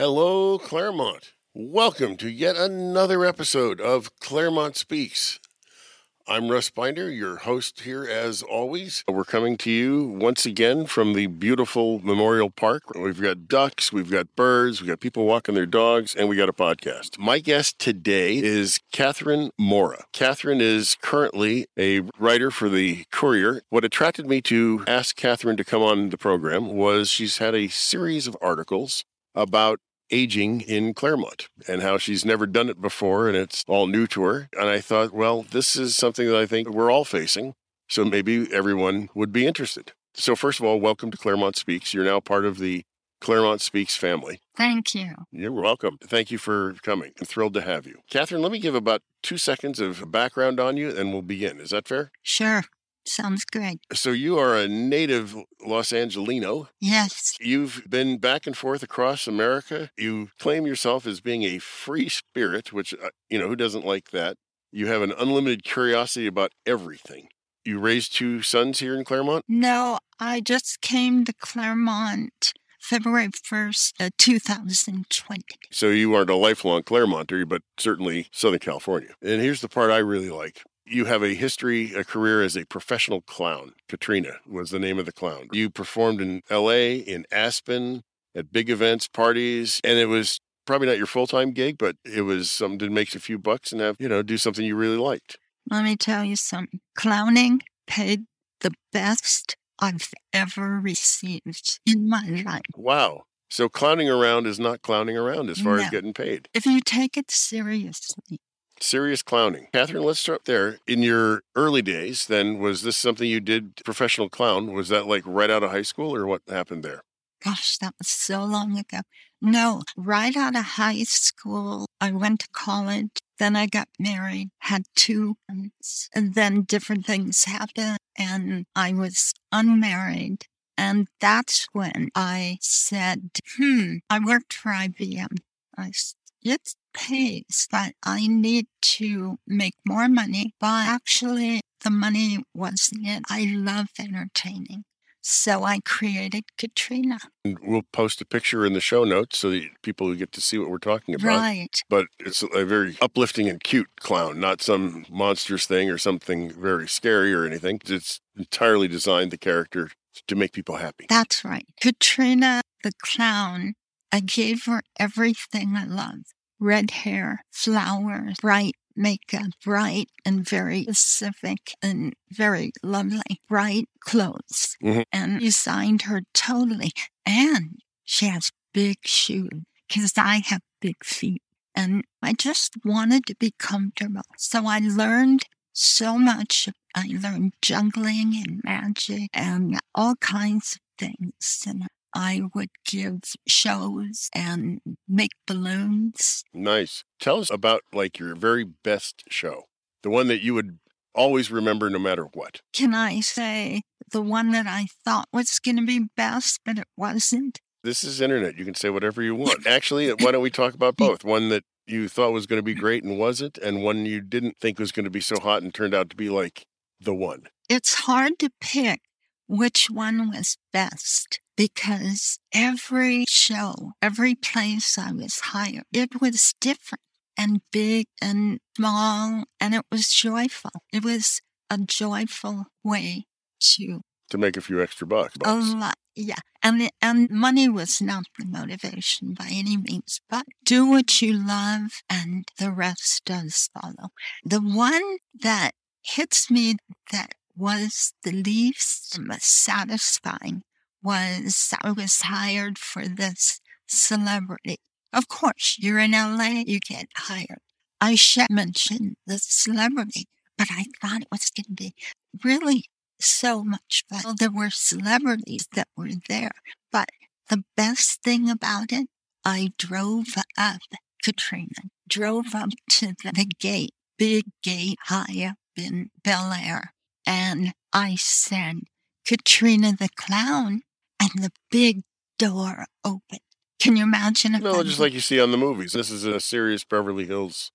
Hello, Claremont. Welcome to yet another episode of Claremont Speaks. I'm Russ Binder, your host here as always. We're coming to you once again from the beautiful Memorial Park. We've got ducks, we've got birds, we've got people walking their dogs, and we got a podcast. My guest today is Kathryn Mora. Kathryn is currently a writer for the Courier. What attracted me to ask Kathryn to come on the program was she's had a series of articles about aging in Claremont and how she's never done it before and it's all new to her. And I thought, well, this is something that I think we're all facing. So maybe everyone would be interested. So, first of all, welcome to Claremont Speaks. You're now part of the Claremont Speaks family. Thank you. You're welcome. Thank you for coming. I'm thrilled to have you. Kathryn, let me give about two seconds of background on you and we'll begin. Is that fair? Sure. Sounds great. So, you are a native Los Angelino. Yes. You've been back and forth across America. You claim yourself as being a free spirit, which, uh, you know, who doesn't like that? You have an unlimited curiosity about everything. You raised two sons here in Claremont? No, I just came to Claremont February 1st, uh, 2020. So you aren't a lifelong Claremonter, but certainly Southern California. And here's the part I really like. You have a history, a career as a professional clown. Katrina was the name of the clown. You performed in LA, in Aspen, at big events, parties, and it was probably not your full time gig, but it was something to make a few bucks and have, you know, do something you really liked. Let me tell you something. Clowning paid the best I've ever received in my life. Wow. So clowning around is not clowning around as far No. as getting paid. If you take it seriously, Serious clowning. Kathryn, let's start there. In your early days, then, was this something you did professional clown? Was that like right out of high school or what happened there? gosh, that was so long ago. No, right out of high school, I went to college. Then I got married, had two sons, and then different things happened, and I was unmarried. And that's when I said, hmm, I worked for IBM. I s- pays, but I need to make more money. But actually, the money wasn't it. I love entertaining. So I created Katrina. And we'll post a picture in the show notes so that people get to see what we're talking about. Right. But it's a very uplifting and cute clown, not some monstrous thing or something very scary or anything. It's entirely designed the character to make people happy. That's right. Katrina the clown, I gave her everything I love. Red hair, flowers, bright makeup, bright and very specific and very lovely, bright clothes. Mhm. And designed her totally. And she has big shoes because I have big feet. And I just wanted to be comfortable. So I learned so much. I learned juggling and magic and all kinds of things. And I would give shows and make balloons. Nice. Tell us about like your very best show, the one that you would always remember no matter what. Can I say the one that I thought was going to be best, but it wasn't? This is internet. You can say whatever you want. Actually, why don't we talk about both? One that you thought was going to be great and wasn't, and one you didn't think was going to be so hot and turned out to be like the one. It's hard to pick which one was best because every show, every place I was hired, it was different and big and small, and it was joyful. It was a joyful way to To make a few extra bucks. a lot. Yeah. And, and money was not the motivation by any means, but do what you love and the rest does follow. The one that hits me that was the least satisfying was I was hired for this celebrity. Of course, you're in LA, you get hired. I should mention the celebrity, but I thought it was going to be really so much fun. There were celebrities that were there, but the best thing about it, I drove up Katrina, drove up to the gate, big gate high up in Bel Air, and I said, Katrina the clown, and the big door opened. Can you imagine if No, just like you see on the movies. This is a serious Beverly Hills,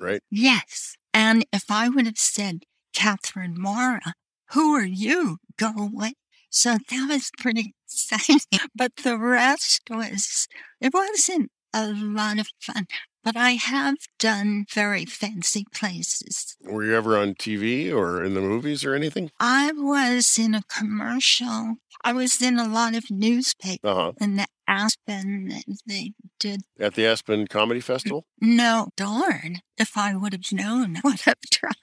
right? Yes. And if I would have said, Kathryn Mara, who are you? Go away. So that was pretty exciting. But the rest was, it wasn't a lot of fun. But I have done very fancy places. Were you ever on TV or in the movies or anything? I was in a commercial. I was in a lot of newspapers. Uh huh. In the Aspen, they did. At the Aspen Comedy Festival? No, darn. If I would have known, I would have tried.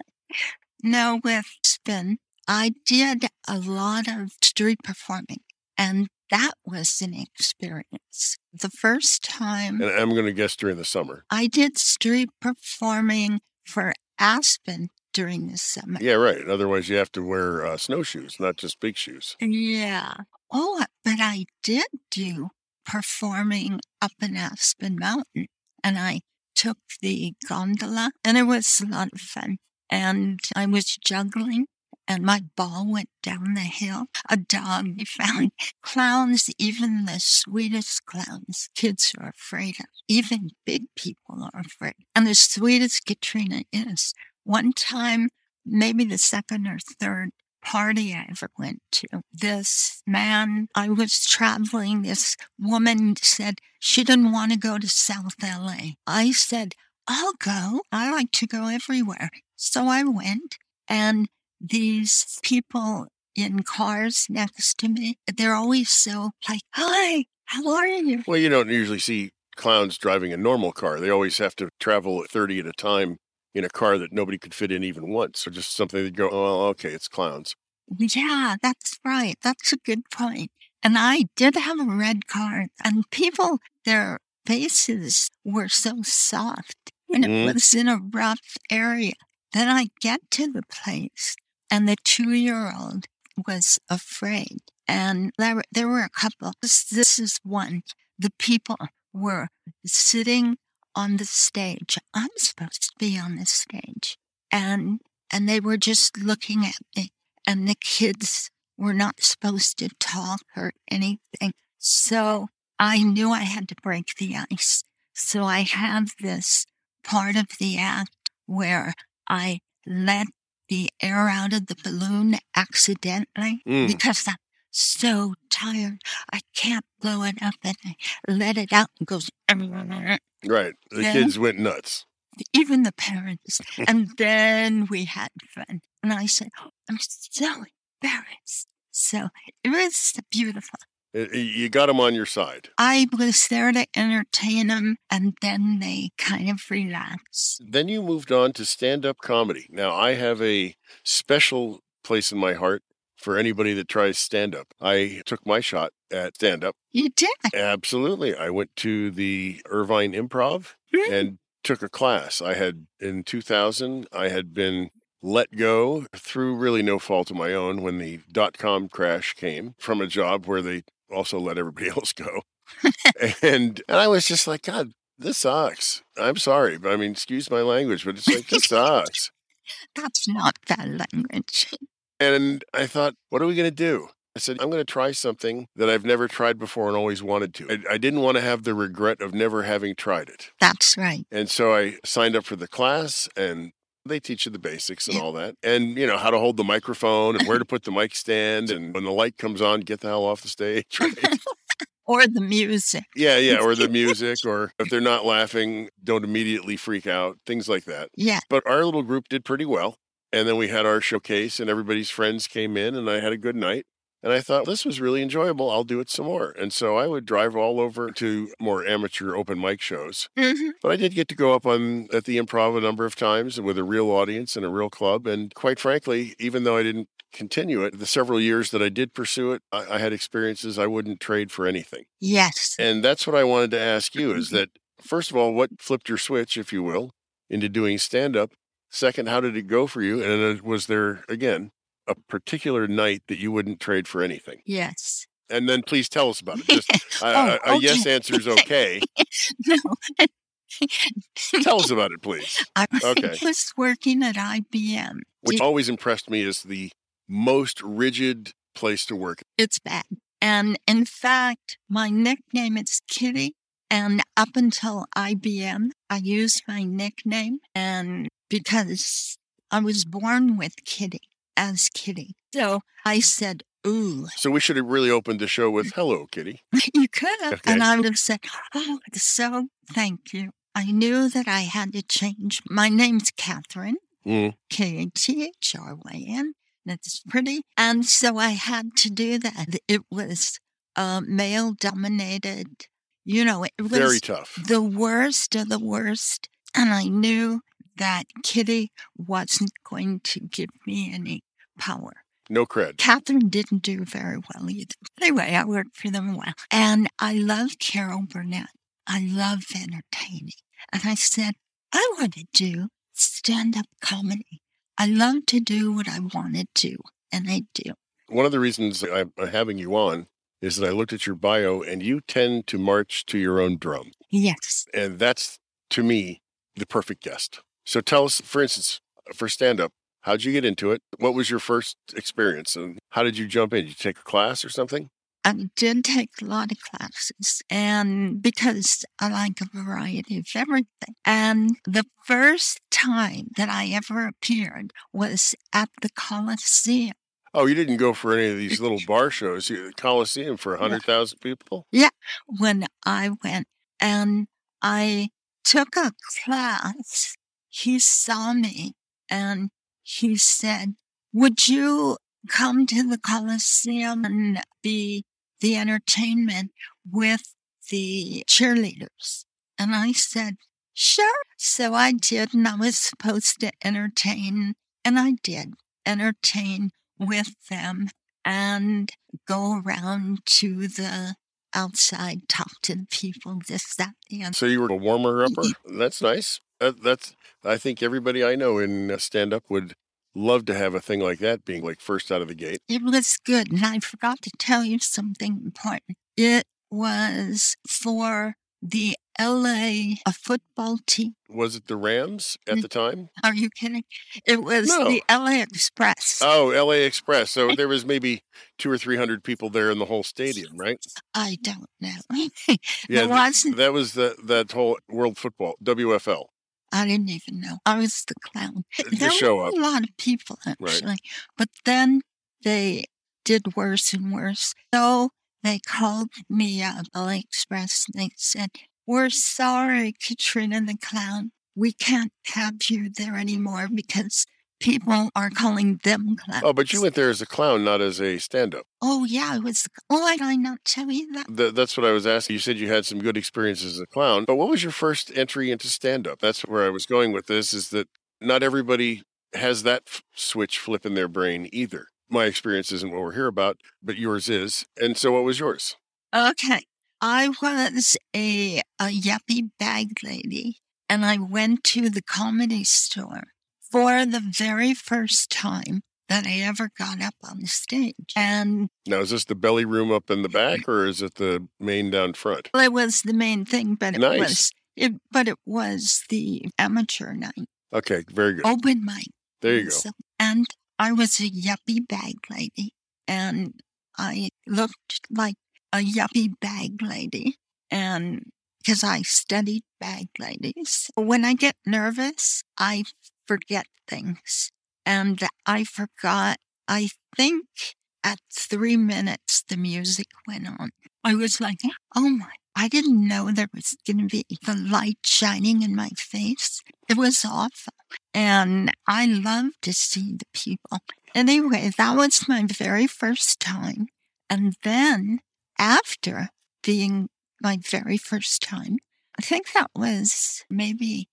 No, with Spin, I did a lot of street performing. And that was an experience. The first time And I'm going to guess during the summer. I did street performing for Aspen during the summer. Yeah, right. Otherwise, you have to wear uh, snowshoes, not just big shoes. Yeah. Oh, but I did do performing up in Aspen Mountain and I took the gondola and it was a lot of fun. And I was juggling and my ball went down the hill. A dog we found clowns, even the sweetest clowns, kids are afraid of. Even big people are afraid. And the sweetest Katrina is. One time, maybe the second or third party I ever went to, this man, I was traveling, this woman said she didn't want to go to South LA. I said, I'll go. I like to go everywhere. So I went and these people in cars next to me, they're always so like, hi, how are you? Well, you don't usually see clowns driving a normal car. They always have to travel at 30 at a time in a car that nobody could fit in even once. So just something that go, oh, okay, it's clowns. Yeah, that's right. That's a good point. And I did have a red car, and people, their faces were so soft, and Mhm. it was in a rough area. Then I get to the place, and the two year old was afraid. And there, were- there were a couple. This, this is one. The people were sitting on the stage. I'm supposed to be on the stage. And, and they were just looking at me and the kids were not supposed to talk or anything. So I knew I had to break the ice. So I have this part of the act where I let the air out of the balloon accidentally Mm. because I'm so tired. I can't blow it up and I let it out and goes, Right. The Yeah. kids went nuts. even the parents. and then we had fun. And I said, "Oh, I'm so embarrassed. So it was beautiful. Uh, You got them on your side. I was there to entertain them, and then they kind of relaxed. Then you moved on to stand up comedy. Now, I have a special place in my heart for anybody that tries stand up. I took my shot at stand up. You did. Absolutely. I went to the Irvine Improv and took a class. I had in 2000, I had been let go through really no fault of my own when the dot com crash came from a job where they also let everybody else go. and and I was just like, God, this sucks. I'm sorry, but I mean, excuse my language, but it's like this sucks. That's not bad language. And I thought, what are we going to do? I said, I'm going to try something that I've never tried before and always wanted to. I, I didn't want to have the regret of never having tried it. That's right. And so I signed up for the class and they teach you the basics and all that. And, you know, how to hold the microphone and where to put the mic stand. And when the light comes on, get the hell off the stage. Right? Or the music. yeah, yeah. Or the music. Or if they're not laughing, don't immediately freak out. Things like that. Yeah. But our little group did pretty well. And then we had our showcase and everybody's friends came in and I had a good night. And I thought, this was really enjoyable. I'll do it some more. And so I would drive all over to more amateur open mic shows. hmm But I did get to go up on at the improv a number of times with a real audience and a real club. And quite frankly, even though I didn't continue it, the several years that I did pursue it, I, I had experiences I wouldn't trade for anything. Yes. And that's what I wanted to ask you is that, first of all, what flipped your switch, if you will, into doing stand up? Second, how did it go for you? And was there, again, a particular night that you wouldn't trade for anything? Yes. And then please tell us about it. Just a, Oh, a- a oh, yes answer is okay. no. tell us about it, please. I Okay. was working at IBM. which always impressed me as the most rigid place to work. It's bad. And in fact, my nickname is Kitty. And up until IBM, I used my nickname and because I was born with Kitty as Kitty. So I said, Ooh, So we should have really opened the show with "Hello, Kitty." you could have. Okay. And I would have said, Oh, so thank you. I knew that I had to change. My name's Kathryn, Mm. K A T H R Y N. That's pretty. And so I had to do that. It was uh, male dominated, you know, it was Very tough. the worst of the worst. And I knew that Kitty wasn't going to give me any power. No cred. Kathryn didn't do very well either. Anyway, I worked for them a while. And I love Carol Burnett. I love entertaining. And I said, I want to do stand up comedy. I love to do what I wanted to. And I do. One of the reasons I'm I'm having you on is that I looked at your bio, and you tend to march to your own drum, Yes. and that's to me the perfect guest. So tell us, for instance, for stand up, how'd you get into it? What was your first experience, and how did you jump in? Did you take a class or something? I did take a lot of classes and because I like a variety of everything. And the first time that I ever appeared was at the Coliseum. Oh, you didn't go for any of these little bar shows, you- Coliseum for a hundred thousand people. Yeah, when I went and I took a class. He saw me and he said, Would you come to the Coliseum and be the entertainment with the cheerleaders? And I said, Sure. So I did, and I was supposed to entertain, and I did entertain with them and go around to the outside, talk to the people, this, that, the other. So you were a warmer upper. That's nice. That, that's. I think everybody I know in uh, stand up would love to have a thing like that, being like first out of the gate. It was good. And I forgot to tell you something important. It was for the LA a football team. Was it the Rams at the time? Are you kidding? It was No. the LA Express. Oh, L.A. Express. So there was maybe two or three hundred people there in the whole stadium, right? I don't know. Yeah, there wasn't. that was the that whole World Football WFL. I didn't even know. I was the clown. There show were up. a lot of people actually, but then they did worse and worse. So they called me up, LA Express, and they said, "We're sorry, Katrina the clown. We can't have you there anymore because people are calling them clowns." Oh, but you went there as a clown, not as a stand-up. Oh yeah, it was. Oh, I did I not tell you that? Th- that's what I was asking. You said you had some good experiences as a clown, but what was your first entry into stand-up? That's where I was going with this. Is that not everybody has that f- switch flip in their brain either. My experience isn't what we're here about, but yours is. And so, what was yours? Okay. I was a, a yuppie bag lady and I went to the comedy store for the very first time that I ever got up on the stage. And Now, is this the belly room up in the back, or is it the main down front? well, it was the main thing, but it Nice. was it but it was the amateur night, Okay, very good. open mic. There you go. So- and I was a yuppie bag lady and I looked like a yuppie bag lady and because I studied bag ladies. When I get nervous, I forget things and I forgot, I think at three minutes, the music went on. I was like, oh my, I didn't know there was going to be the light shining in my face. It was awful. And I love to see the people. Anyway, that was my very first time. And then after being my very first time, I think that was maybe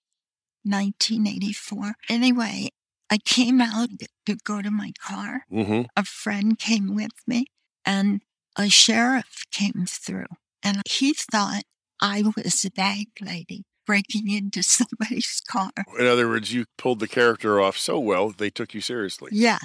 1984. Anyway, I came out to go to my car. Mm-hmm. A friend came with me and a sheriff came through and he thought I was a bag lady breaking into somebody's car. In other words, you pulled the character off so well they took you seriously. Yeah.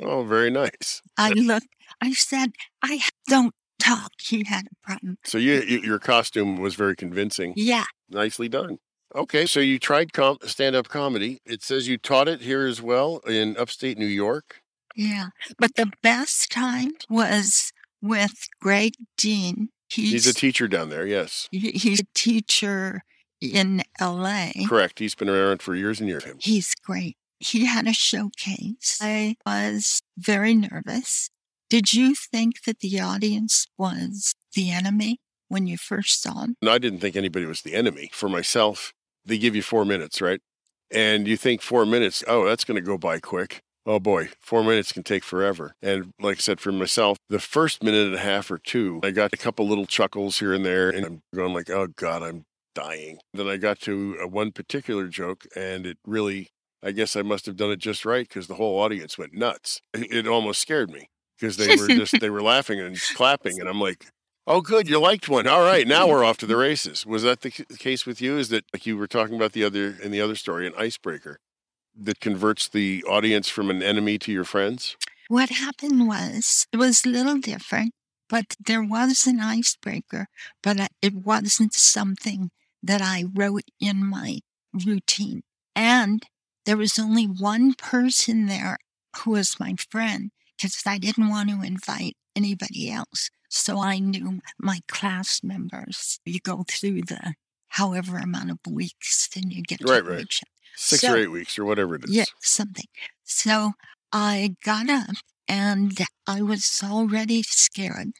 Oh, very nice. I looked, I said, I don't talk. He had a problem. So you, you your costume was very convincing. Yeah. Nicely done. Okay, so you tried com- stand-up comedy. It says you taught it here as well in upstate New York. Yeah. But the best time was with Greg Dean. He's, He's a teacher down there. Yes, he- he's a teacher in LA. correct. He's been around for years and years. He's great. He had a showcase. I was very nervous Did you think that the audience was the enemy when you first saw him? No, I didn't think anybody was the enemy. For myself, they give you four minutes, right? And you think four minutes, oh, that's going to go by quick. Oh boy, four minutes can take forever. And like I said, for myself, the first minute and a half or two, I got a couple little chuckles here and there, and I'm going like, oh God, I'm dying. Then I got to uh, one particular joke, and it really, I guess I must have done it just right because the whole audience went nuts. It almost scared me because they were just they were laughing and clapping, and I'm like, "Oh, good, you liked one. All right, now we're off to the races." Was that the case with you? Is that like you were talking about the other in the other story, an icebreaker that converts the audience from an enemy to your friends? What happened was it was a little different, but there was an icebreaker, but it wasn't something that I wrote in my routine. And there was only one person there who was my friend because I didn't want to invite anybody else. So I knew my class members. You go through the however amount of weeks, then you get right, right. Six so, or eight weeks or whatever it is. Yeah, something. So I got up and I was already scared.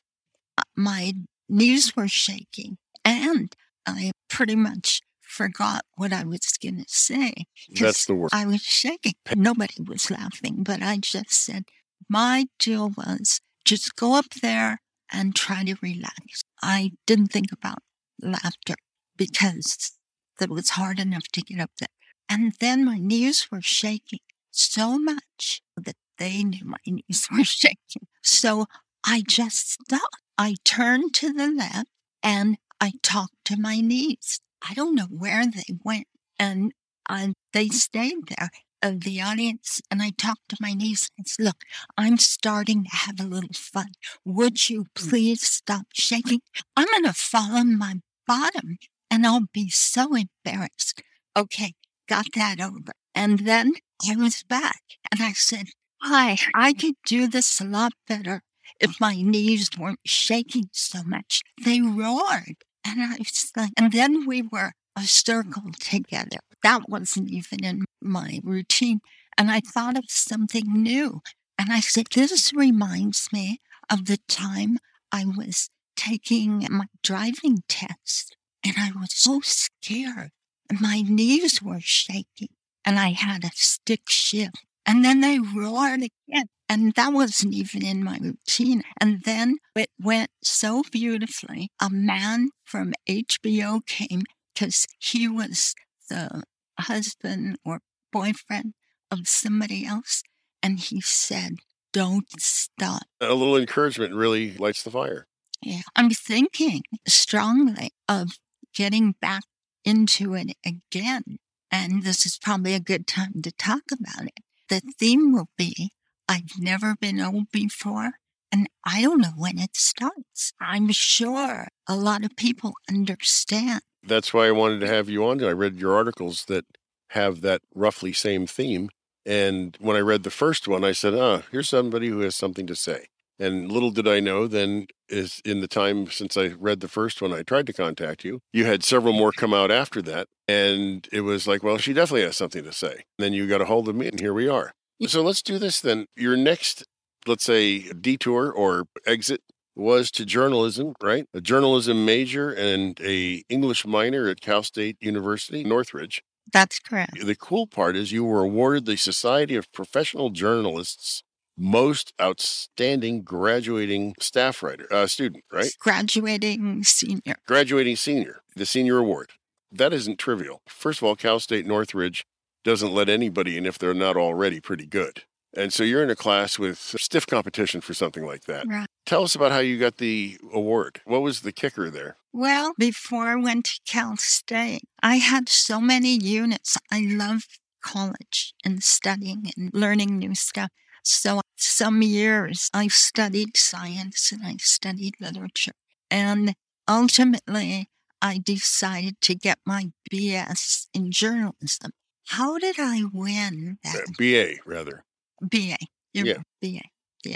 Uh, my knees were shaking and I pretty much forgot what I was going to say. That's the worst. I was shaking. Nobody was laughing, but I just said, my deal was just go up there and try to relax. I didn't think about laughter because it was hard enough to get up there. And then my knees were shaking so much that they knew my knees were shaking. So I just stopped. I turned to the left and I talked to my knees. I don't know where they went. And uh, they stayed there of the audience and I talked to my niece and said, Look, I'm starting to have a little fun. Would you mm. please stop shaking? I'm going to fall on my bottom and I'll be so embarrassed. Okay, got that over. And then I was back and I said, Hi, I could do this a lot better if my knees weren't shaking so much. They roared. And I was like, and then we were a circle together. That wasn't even in my routine. And I thought of something new. And I said, This reminds me of the time I was taking my driving test. And I was so scared. And my knees were shaking. And I had a stick shift. And then they roared again. And that wasn't even in my routine. And then it went so beautifully. A man from HBO came because he was the husband or boyfriend of somebody else. And he said, Don't stop. A little encouragement really lights the fire. Yeah. I'm thinking strongly of getting back into it again. And this is probably a good time to talk about it. The theme will be I've never been old before. And I don't know when it starts. I'm sure a lot of people understand that's why I wanted to have you on. I read your articles that have that roughly same theme. And when I read the first one, I said, ah, here's somebody who has something to say. And little did I know then is in the time since I read the first one, I tried to contact you. You had several more come out after that. And it was like, well, she definitely has something to say. And then you got a hold of me and here we are. So let's do this then. Your next, let's say, detour or exit was to journalism, right? A journalism major and a English minor at Cal State University, Northridge. That's correct. The cool part is you were awarded the Society of Professional Journalists most outstanding graduating staff writer uh, student, right? Graduating senior. Graduating senior, the senior award. That isn't trivial. First of all, Cal State Northridge doesn't let anybody in if they're not already pretty good. And so you're in a class with stiff competition for something like that. Right. Tell us about how you got the award. What was the kicker there? Well, before I went to Cal State, I had so many units. I love college and studying and learning new stuff. So some years I studied science and I studied literature. And ultimately, I decided to get my BS in journalism. How did I win that? Uh, BA, rather. BA. yeah. BA. Yeah.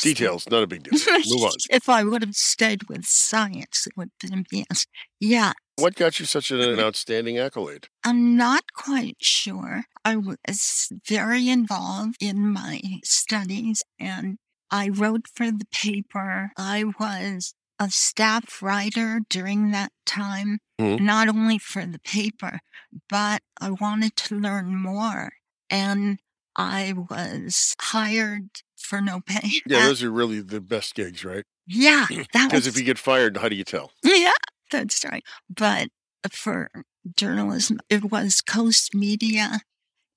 Details, not a big deal. Move on. if I would have stayed with science, it would have been BS. Yeah. What got you such an outstanding accolade? I'm not quite sure. I was very involved in my studies and I wrote for the paper. I was a staff writer during that time, Mhm. not only for the paper, but I wanted to learn more. And I was hired for no pay. Yeah, those are really the best gigs, right? yeah, that Because if you get fired, how do you tell? yeah, that's right. But for journalism, it was Coast Media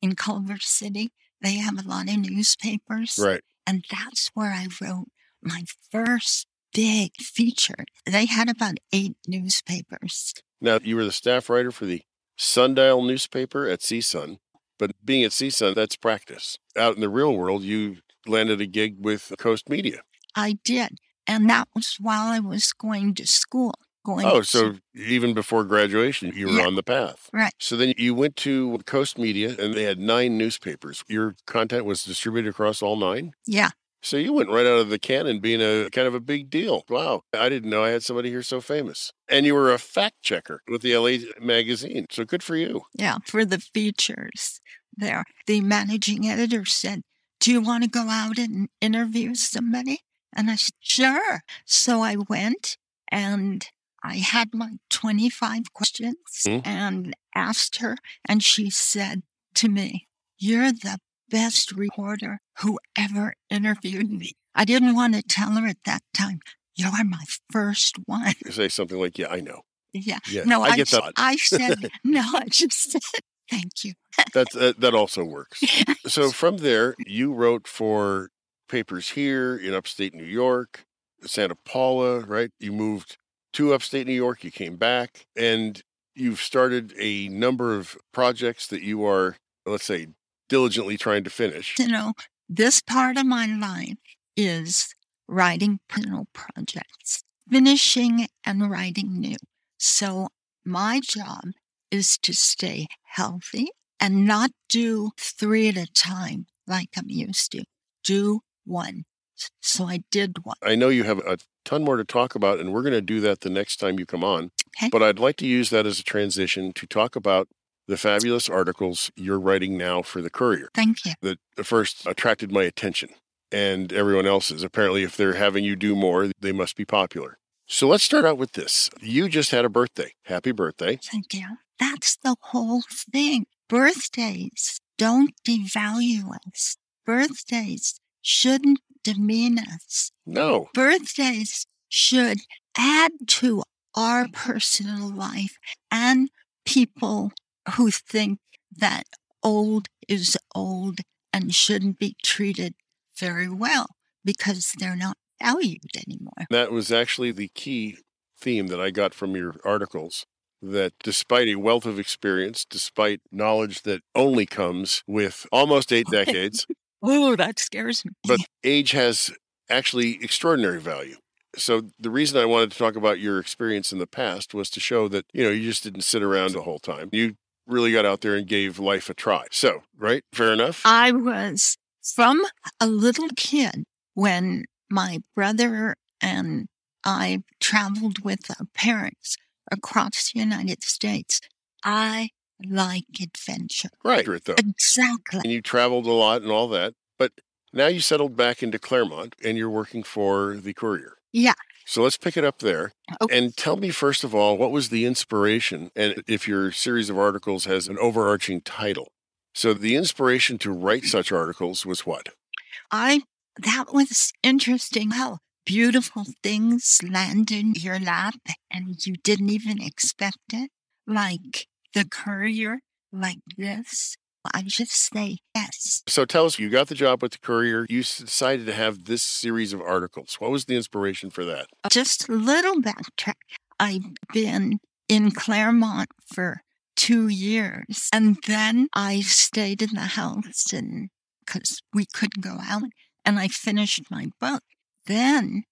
in Culver City. They have a lot of newspapers. Right. And that's where I wrote my first big feature. They had about eight newspapers. Now, you were the staff writer for the Sundial newspaper at CSUN, but being at CSUN, that's practice. Out in the real world, you landed a gig with Coast Media. I did. And that was while I was going to school. Going Oh, to- so even before graduation, you were Yeah. on the path. Right. So then you went to Coast Media and they had nine newspapers. Your content was distributed across all nine? yeah. So you went right out of the cannon being a kind of a big deal. Wow. I didn't know I had somebody here so famous. And you were a fact checker with the LA magazine. So good for you. Yeah, for the features there. The managing editor said, Do you want to go out and interview somebody? And I said, Sure. So I went and I had my 25 questions Hmm. and asked her, and she said to me, You're the best reporter who ever interviewed me. I didn't want to tell her at that time, You're my first one. You say something like, yeah, I know. Yeah. Yeah, No, I get that. I said, No, I just said, Thank you. That's, that, that also works. So from there, you wrote for papers here in upstate New York, Santa Paula, right? You moved to upstate New York, you came back, and you've started a number of projects that you are, let's say, diligently trying to finish. you know, this part of my life is writing personal projects, finishing and writing new. So my job is to stay healthy and not do three at a time like I'm used to. Do one. So I did one. I know you have a ton more to talk about, and we're going to do that the next time you come on. Okay. But I'd like to use that as a transition to talk about the fabulous articles you're writing now for the Courier Thank you. that uh, first attracted my attention and everyone else's. Apparently, if they're having you do more, they must be popular. So let's start out with this. You just had a birthday. Happy birthday. Thank you. That's the whole thing. Birthdays don't devalue us. Birthdays shouldn't demean us. No, birthdays should add to our personal life and people who think that old is old and shouldn't be treated very well because they're not valued anymore. that was actually the key theme that I got from your articles. That despite a wealth of experience, despite knowledge that only comes with almost eight decades, Oh, that scares me. but age has actually extraordinary value. So the reason I wanted to talk about your experience in the past was to show that, you know, you just didn't sit around the whole time. You really got out there and gave life a try. So, right? Fair enough? I was from a little kid when my brother and I traveled with our parents across the United States. I like adventure. right. Though. Exactly. And you traveled a lot and all that. But now you settled back into Claremont and you're working for the Courier. Yeah. So let's pick it up there. Okay. And tell me, first of all, what was the inspiration? And if your series of articles has an overarching title. So the inspiration to write such articles was what? I that was interesting how beautiful things land in your lap and you didn't even expect it. Like the courier, like this. I just say yes. So tell us, you got the job with the Courier. You decided to have this series of articles. What was the inspiration for that? Uh, just a little backtrack. I've been in Claremont for two years and then I stayed in the house and because we couldn't go out and I finished my book. Then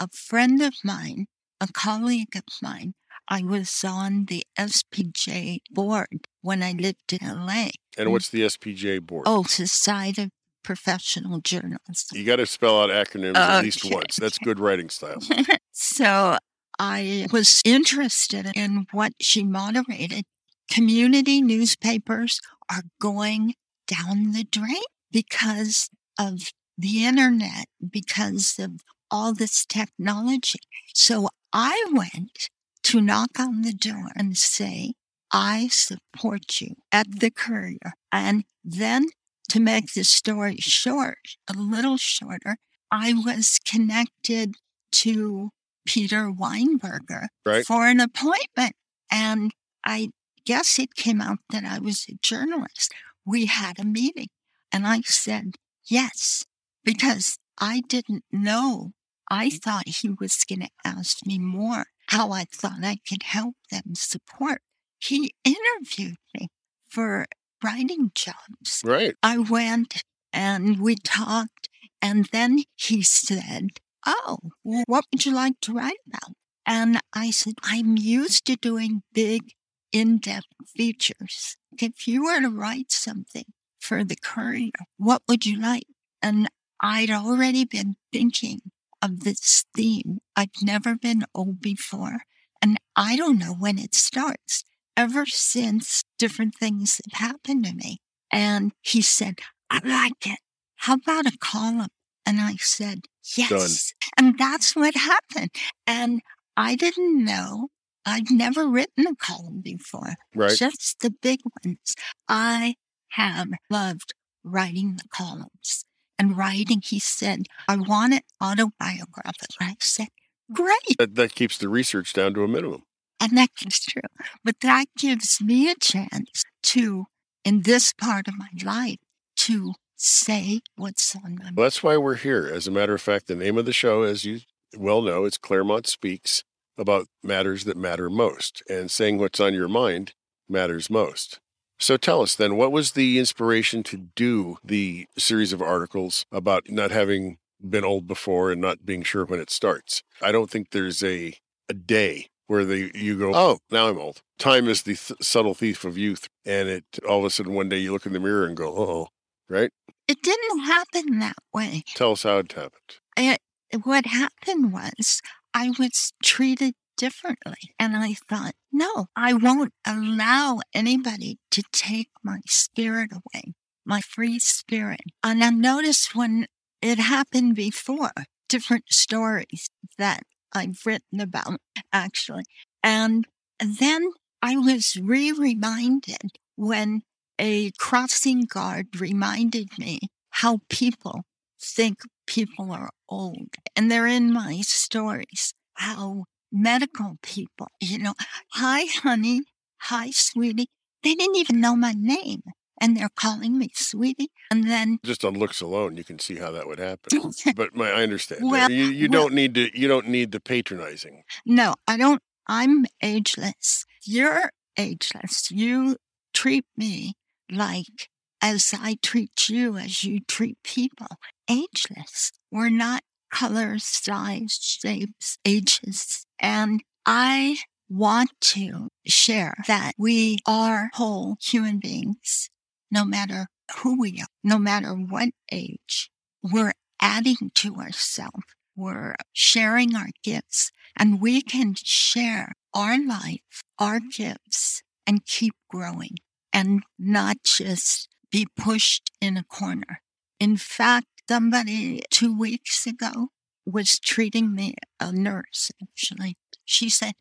a friend of mine, a colleague of mine, I was on the SPJ board when I lived in LA. And what's the SPJ board? Oh, Society of Professional Journalists. You got to spell out acronyms at least once. That's good writing style. so I was interested in what she moderated. Community newspapers are going down the drain because of the internet because of all this technology. So I went to knock on the door and say, I support you at the courier. And then to make the story short, a little shorter, I was connected to Peter Weinberger right. for an appointment. And I guess it came out that I was a journalist. We had a meeting and I said yes, because I didn't know. I thought he was going to ask me more how I thought I could help them support. He interviewed me for writing jobs. Right. I went and we talked, and then he said, Oh, well, what would you like to write about? And I said, I'm used to doing big, in depth features. If you were to write something for the courier, what would you like? And I'd already been thinking of this theme. I've never been old before, and I don't know when it starts ever since different things have happened to me. And he said, I like it. How about a column? And I said, yes. Done. And that's what happened. And I didn't know. I'd never written a column before. Right. Just the big ones. I have loved writing the columns and writing. He said, I want it autobiographical. I said, great. That, that keeps the research down to a minimum. And that is true. But that gives me a chance to, in this part of my life, to say what's on my mind. Well, that's why we're here. As a matter of fact, the name of the show, as you well know, it's Claremont Speaks about matters that matter most. And saying what's on your mind matters most. So tell us then, what was the inspiration to do the series of articles about not having been old before and not being sure when it starts? I don't think there's a, a day where they you go, oh, now I'm old. Time is the th- subtle thief of youth, and it all of a sudden one day you look in the mirror and go, oh, right? It didn't happen that way. Tell us how it happened. It, what happened was I was treated differently, and I thought, no, I won't allow anybody to take my spirit away, my free spirit. And I noticed when it happened before, different stories that I've written about, actually. And then I was re reminded when a crossing guard reminded me how people think people are old. And they're in my stories, how medical people, you know, hi, honey, hi, sweetie. They didn't even know my name and they're calling me sweetie. And then just on looks alone, you can see how that would happen. but my, I understand. Well, you, you well, don't need to. You don't need the patronizing. No, I don't. I'm ageless. You're ageless. You treat me like as I treat you, as you treat people. Ageless. We're not colors, size, shapes, ages. And I want to share that we are whole human beings no matter who we are, no matter what age, we're adding to ourselves. We're sharing our gifts and we can share our life, our gifts and keep growing and not just be pushed in a corner. In fact, somebody two weeks ago was treating me, a nurse actually. She said,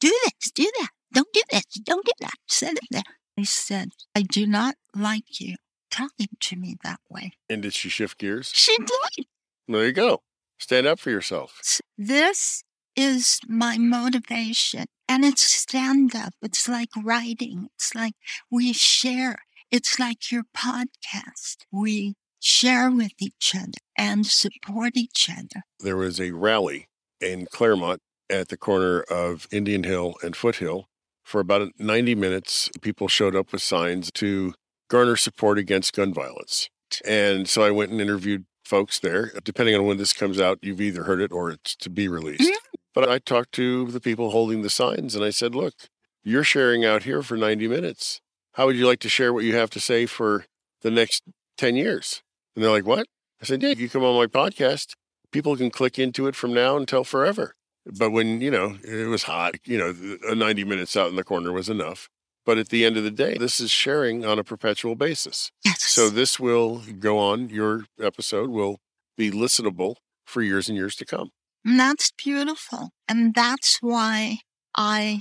do this, do that. Don't do this. Don't do that. Said it there. I said, I do not like you talking to me that way. And did she shift gears? She did. There you go. Stand up for yourself. This is my motivation. And it's stand up. It's like writing. It's like we share. It's like your podcast. We share with each other and support each other. There was a rally in Claremont at the corner of Indian Hill and Foothill for about 90 minutes, people showed up with signs to garner support against gun violence. And so I went and interviewed folks there. Depending on when this comes out, you've either heard it or it's to be released. Mm-hmm. But I talked to the people holding the signs and I said, look, you're sharing out here for 90 minutes. How would you like to share what you have to say for the next 10 years? And they're like, what? I said, yeah, you come on my podcast, people can click into it from now until forever. But when, you know, it was hot, you know, 90 minutes out in the corner was enough. But at the end of the day, this is sharing on a perpetual basis. Yes. So this will go on. Your episode will be listenable for years and years to come. And that's beautiful. And that's why I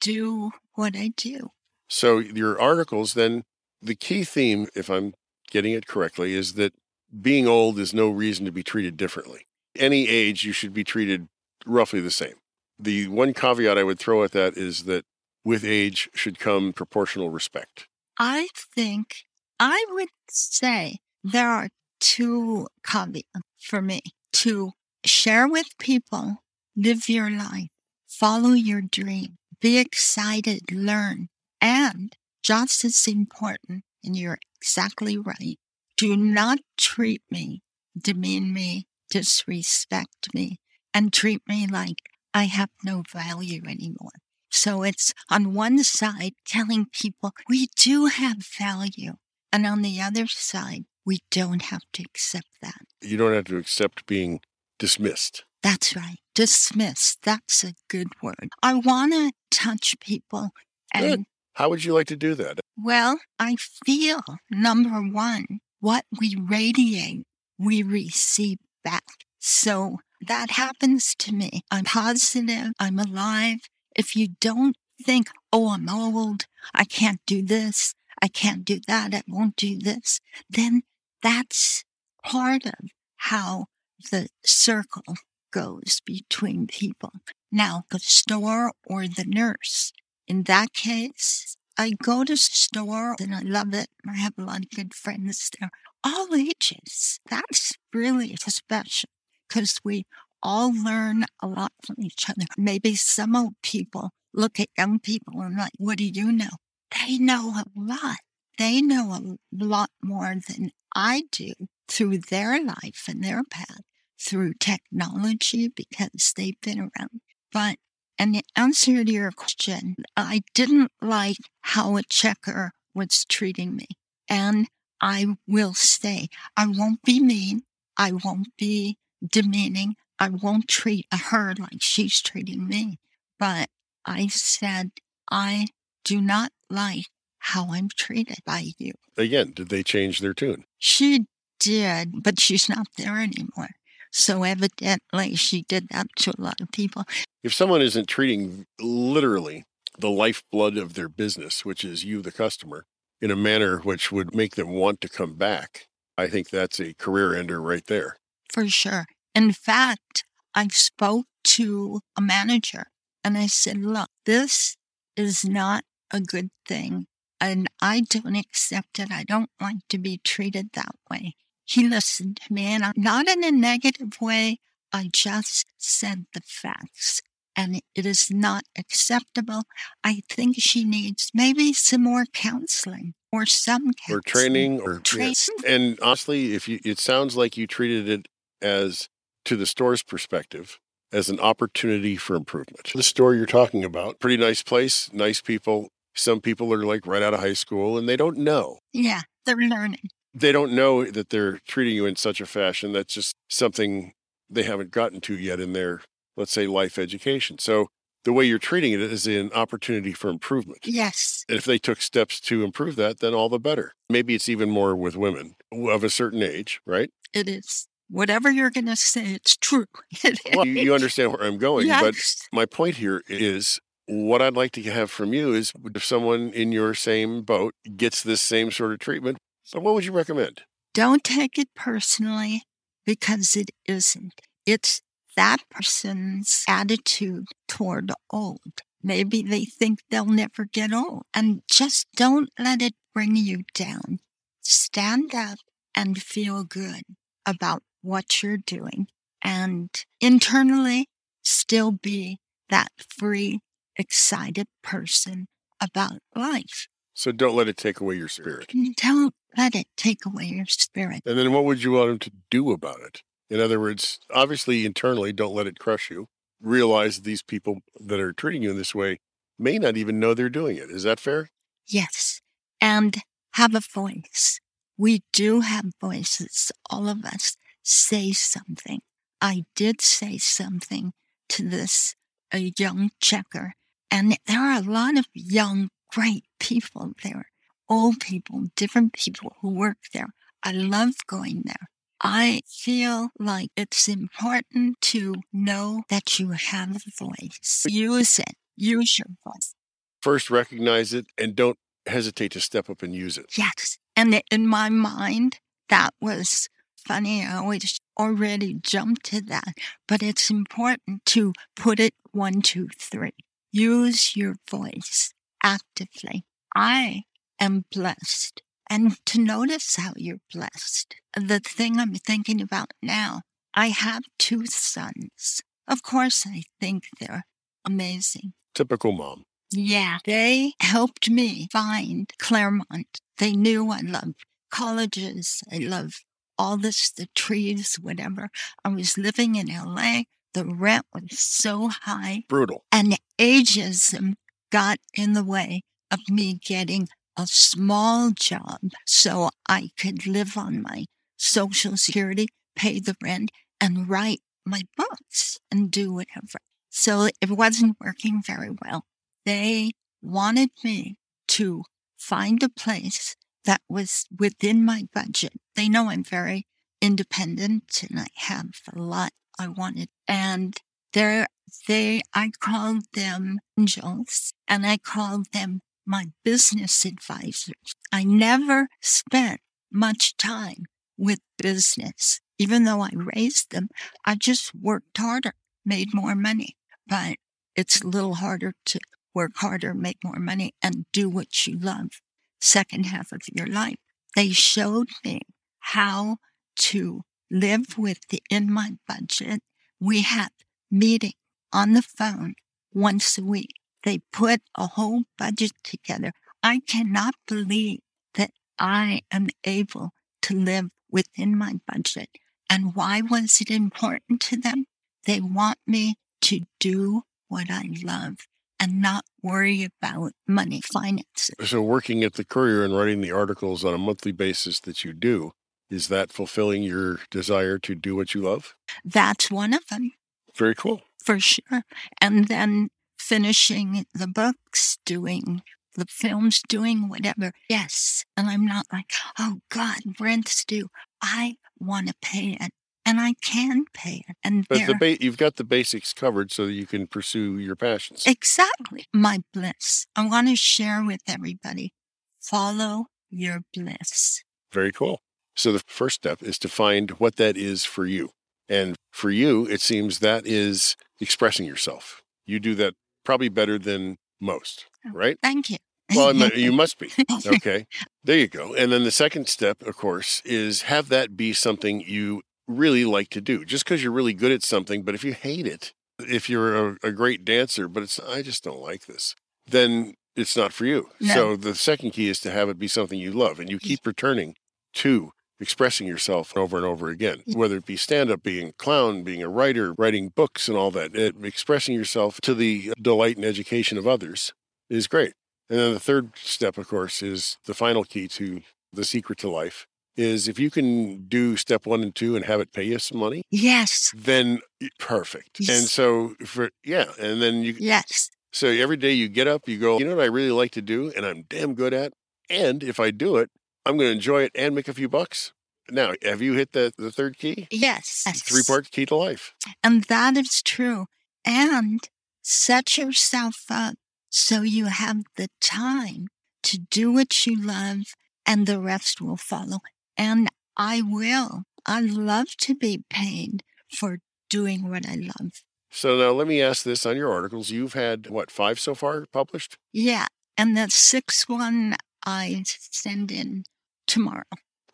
do what I do. So, your articles, then, the key theme, if I'm getting it correctly, is that being old is no reason to be treated differently. Any age, you should be treated roughly the same. The one caveat I would throw at that is that with age should come proportional respect. I think I would say there are two caveats uh, for me to share with people, live your life, follow your dream, be excited, learn, and just as important, and you're exactly right, do not treat me, demean me, disrespect me, and treat me like I have no value anymore. So it's on one side telling people we do have value. And on the other side, we don't have to accept that. You don't have to accept being dismissed. That's right. Dismissed. That's a good word. I want to touch people. And Good. How would you like to do that? well, I feel number one, what we radiate, we receive back. So that happens to me. I'm positive. I'm alive. If you don't think, oh, I'm old. I can't do this. I can't do that. I won't do this. Then that's part of how the circle goes between people. Now, the store or the nurse. In that case, I go to the store and I love it. I have a lot of good friends there, all ages. That's really special because we all learn a lot from each other. Maybe some old people look at young people and like, what do you know? They know a lot. They know a lot more than I do through their life and their path, through technology because they've been around. But and the answer to your question, I didn't like how a checker was treating me. And I will stay. I won't be mean. I won't be demeaning. I won't treat her like she's treating me. But I said, I do not like how I'm treated by you. Again, did they change their tune? She did, but she's not there anymore. So evidently she did that to a lot of people. If someone isn't treating literally the lifeblood of their business, which is you, the customer, in a manner which would make them want to come back, I think that's a career ender right there. For sure. In fact, I spoke to a manager and I said, look, this is not a good thing. And I don't accept it. I don't like to be treated that way. He listened to me and I'm not in a negative way. I just said the facts and it is not acceptable. I think she needs maybe some more counseling or some counseling. Or training or Train- yes. And honestly, if you it sounds like you treated it as to the store's perspective as an opportunity for improvement. The store you're talking about, pretty nice place, nice people. Some people are like right out of high school and they don't know. Yeah, they're learning. They don't know that they're treating you in such a fashion that's just something they haven't gotten to yet in their, let's say, life education. So the way you're treating it is an opportunity for improvement. Yes. And if they took steps to improve that, then all the better. Maybe it's even more with women of a certain age, right? It is. Whatever you're going to say, it's true. It Well, you, you understand where I'm going. But my point here is what I'd like to have from you is if someone in your same boat gets this same sort of treatment, so what would you recommend? Don't take it personally because it isn't. It's that person's attitude toward old. Maybe they think they'll never get old. And just don't let it bring you down. Stand up and feel good about what you're doing. And internally, still be that free, excited person about life. So don't let it take away your spirit. Don't let it take away your spirit. And then what would you want him to do about it? In other words, obviously internally, don't let it crush you. Realize these people that are treating you in this way may not even know they're doing it. Is that fair? Yes. And have a voice. We do have voices. All of us say something. I did say something to this a young checker, and there are a lot of young, great people there, old people, different people who work there. I love going there. I feel like it's important to know that you have a voice. Use it. Use your voice. First, recognize it and don't hesitate to step up and use it. Yes. And in my mind, that was funny. I always already jumped to that, but it's important to put it one, two, three. Use your voice actively. I am blessed. And to notice how you're blessed. The thing I'm thinking about now, I have two sons. Of course, I think they're amazing. Typical mom. Yeah, they helped me find Claremont. They knew I loved colleges. I loved all this, the trees, whatever. I was living in LA. The rent was so high. Brutal. And ageism got in the way of me getting a small job so I could live on my social security, pay the rent, and write my books and do whatever. So it wasn't working very well. They wanted me to find a place that was within my budget. They know I'm very independent and I have a lot I wanted. And there, they, I called them angels and I called them my business advisors. I never spent much time with business. Even though I raised them, I just worked harder, made more money. But it's a little harder to work harder, make more money, and do what you love second half of your life. They showed me how to live within my budget. We have meeting on the phone once a week. They put a whole budget together. I cannot believe that I am able to live within my budget. And why was it important to them? They want me to do what I love and not worry about money, finances. So, working at the Courier and writing the articles on a monthly basis that you do, is that fulfilling your desire to do what you love? That's one of them. Very cool. For sure. And then finishing the books, doing the films, doing whatever. Yes. And I'm not like, oh God, rent's due. I want to pay it. And I can pay it. And but the ba- you've got the basics covered so that you can pursue your passions. Exactly. My bliss. I want to share with everybody. Follow your bliss. Very cool. So the first step is to find what that is for you. And for you, it seems that is expressing yourself. You do that probably better than most, oh, right? Thank you. well, you must be. Okay. There you go. And then the second step, of course, is have that be something you really like to do. Just because you're really good at something, but if you hate it, if you're a, a, great dancer, but it's, I just don't like this, then it's not for you. No. So the second key is to have it be something you love and you keep returning to expressing yourself over and over again, whether it be stand up, being a clown, being a writer, writing books and all that. It, expressing yourself to the uh, delight and education of others is great. And then the third step, of course, is the final key to the secret to life is if you can do step one and two and have it pay you some money. Yes. Then perfect. Yes. And so for, yeah. And then you, yes. So every day you get up, you go, you know what I really like to do and I'm damn good at. And if I do it, I'm going to enjoy it and make a few bucks. Now, have you hit the, the third key? Yes. Three part key to life. And that is true. And set yourself up so you have the time to do what you love and the rest will follow. And I will. I love to be paid for doing what I love. So now let me ask this on your articles. You've had what, five so far published? Yeah. And the sixth one I send in tomorrow.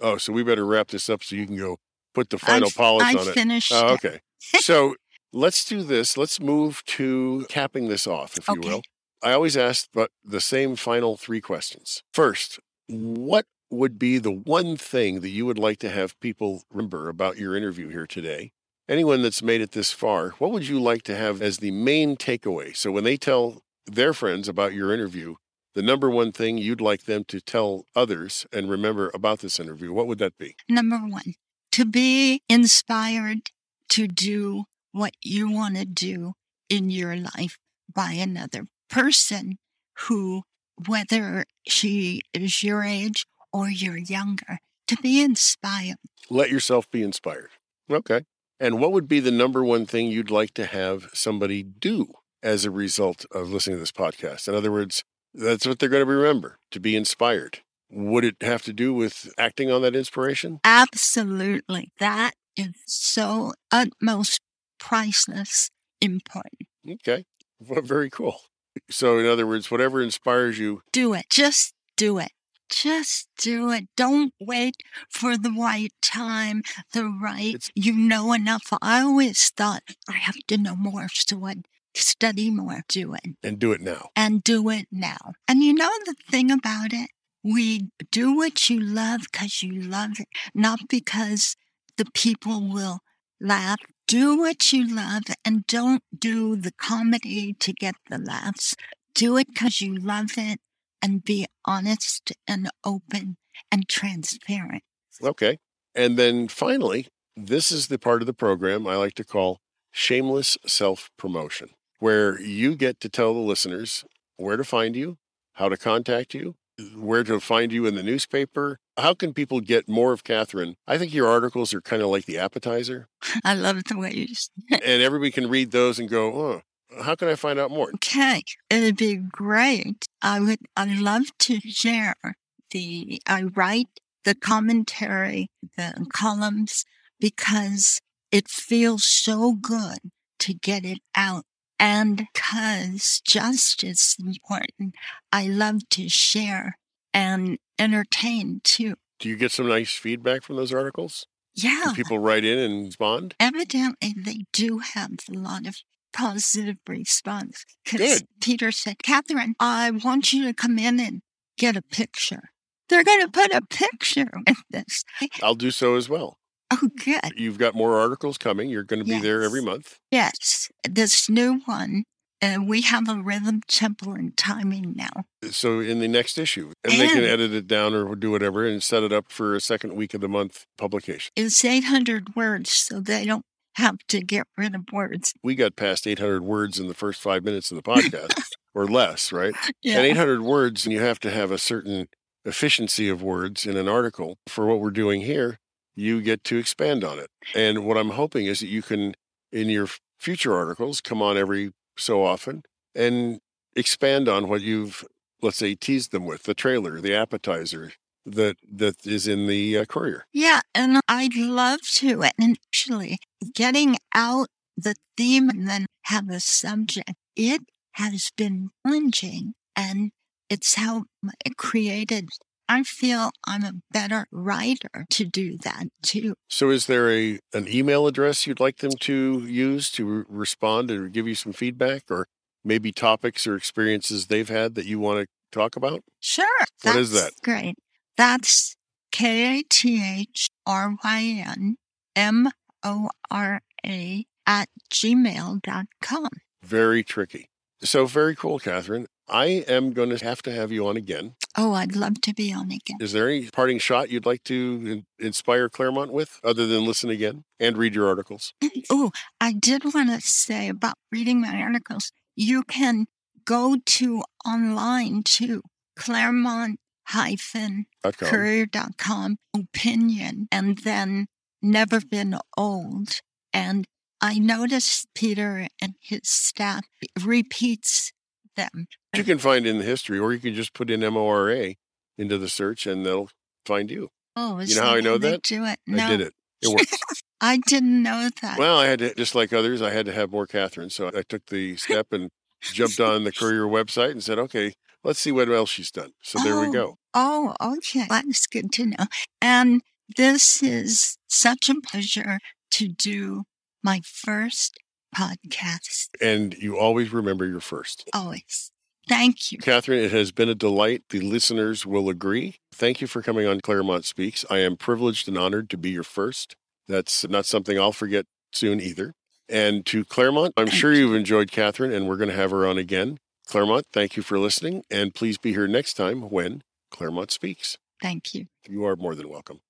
Oh, so we better wrap this up so you can go put the final I've, polish I've on it. I Finished oh, okay. so let's do this. Let's move to capping this off, if okay. you will. I always ask but the same final three questions. First, what would be the one thing that you would like to have people remember about your interview here today? Anyone that's made it this far, what would you like to have as the main takeaway? So when they tell their friends about your interview, the number one thing you'd like them to tell others and remember about this interview, what would that be? Number one, to be inspired to do what you want to do in your life by another person who, whether she is your age or you're younger, to be inspired. Let yourself be inspired. Okay. And what would be the number one thing you'd like to have somebody do as a result of listening to this podcast? In other words, that's what they're going to remember to be inspired. Would it have to do with acting on that inspiration? Absolutely. That is so utmost priceless important. Okay. Well, very cool. So, in other words, whatever inspires you, Do it. Just do it. Just do it. Don't wait for the right time, the right, It's- you know enough. I always thought I have to know more, so I'd study more. Do it and do it now. and do it now. And you know the thing about it? We do what you love because you love it, not because the people will laugh. Do what you love and don't do the comedy to get the laughs. Do it because you love it and be honest and open and transparent. Okay. And then finally, this is the part of the program I like to call shameless self promotion, where you get to tell the listeners where to find you, how to contact you, where to find you in the newspaper. How can people get more of Kathryn? I think your articles are kind of like the appetizer, I love the way you s- and everybody can read those and go, oh, how can I find out more? Okay, it'd be great. I would. I love to share the. I write the commentary, the columns, because it feels so good to get it out, and because just as important, I love to share and entertain too. Do you get some nice feedback from those articles? Yeah, Do people write in and respond? evidently they do have a lot of positive response. 'Cause Good. Peter said, Kathryn, I want you to come in and get a picture. They're going to put a picture with this. I'll do so as well. Oh, good. You've got more articles coming. You're going to be there every month. Yes, this new one, uh, we have a rhythm, tempo, and timing now. So in the next issue, and they can edit it down or do whatever and set it up for a second week of the month publication. It's 800 words, so they don't have to get rid of words. We got past 800 words in the first five minutes of the podcast or less, right? Yeah. And 800 words, and you have to have a certain efficiency of words in an article. For what we're doing here, you get to expand on it. And what I'm hoping is that you can, in your future articles, come on every so often and expand on what you've, let's say, teased them with the trailer, the appetizer that that is in the uh, courier. Yeah, and I'd love to. And actually, getting out the theme and then have a subject, it has been challenging. And it's how I created. I feel I'm a better writer to do that too. So, is there a an email address you'd like them to use to re- respond or give you some feedback, or maybe topics or experiences they've had that you want to talk about? Sure. What is that's Great. That's K A T H R Y N M O R A at gmail.com. Very tricky. So, very cool, Kathryn. I am going to have to have you on again. Oh, I'd love to be on again. Is there any parting shot you'd like to in- inspire Claremont with, other than listen again and read your articles? Oh, I did want to say about reading my articles. You can go to online to Claremont hyphen Dot com. courier.com opinion and then never been old. And I noticed Peter and his staff repeats them. You can find in the history, or you can just put in M O R A into the search, and they'll find you. Oh, is know how I know that? Do it. No, I did it. It works. I didn't know that. Well, I had to, just like others, I had to have more Kathryn. So I took the step and jumped on the Courier website and said, okay, let's see what else she's done. So there we Oh. go. Oh, okay. That's good to know. And this is such a pleasure to do my first podcast. And you always remember your first. Always. Thank you. Kathryn, it has been a delight. The listeners will agree. Thank you for coming on Claremont Speaks. I am privileged and honored to be your first. That's not something I'll forget soon either. And to Claremont, I'm Thank sure you. you've enjoyed Kathryn, and we're going to have her on again. Claremont, thank you for listening, and please be here next time when Claremont Speaks. Thank you. You are more than welcome.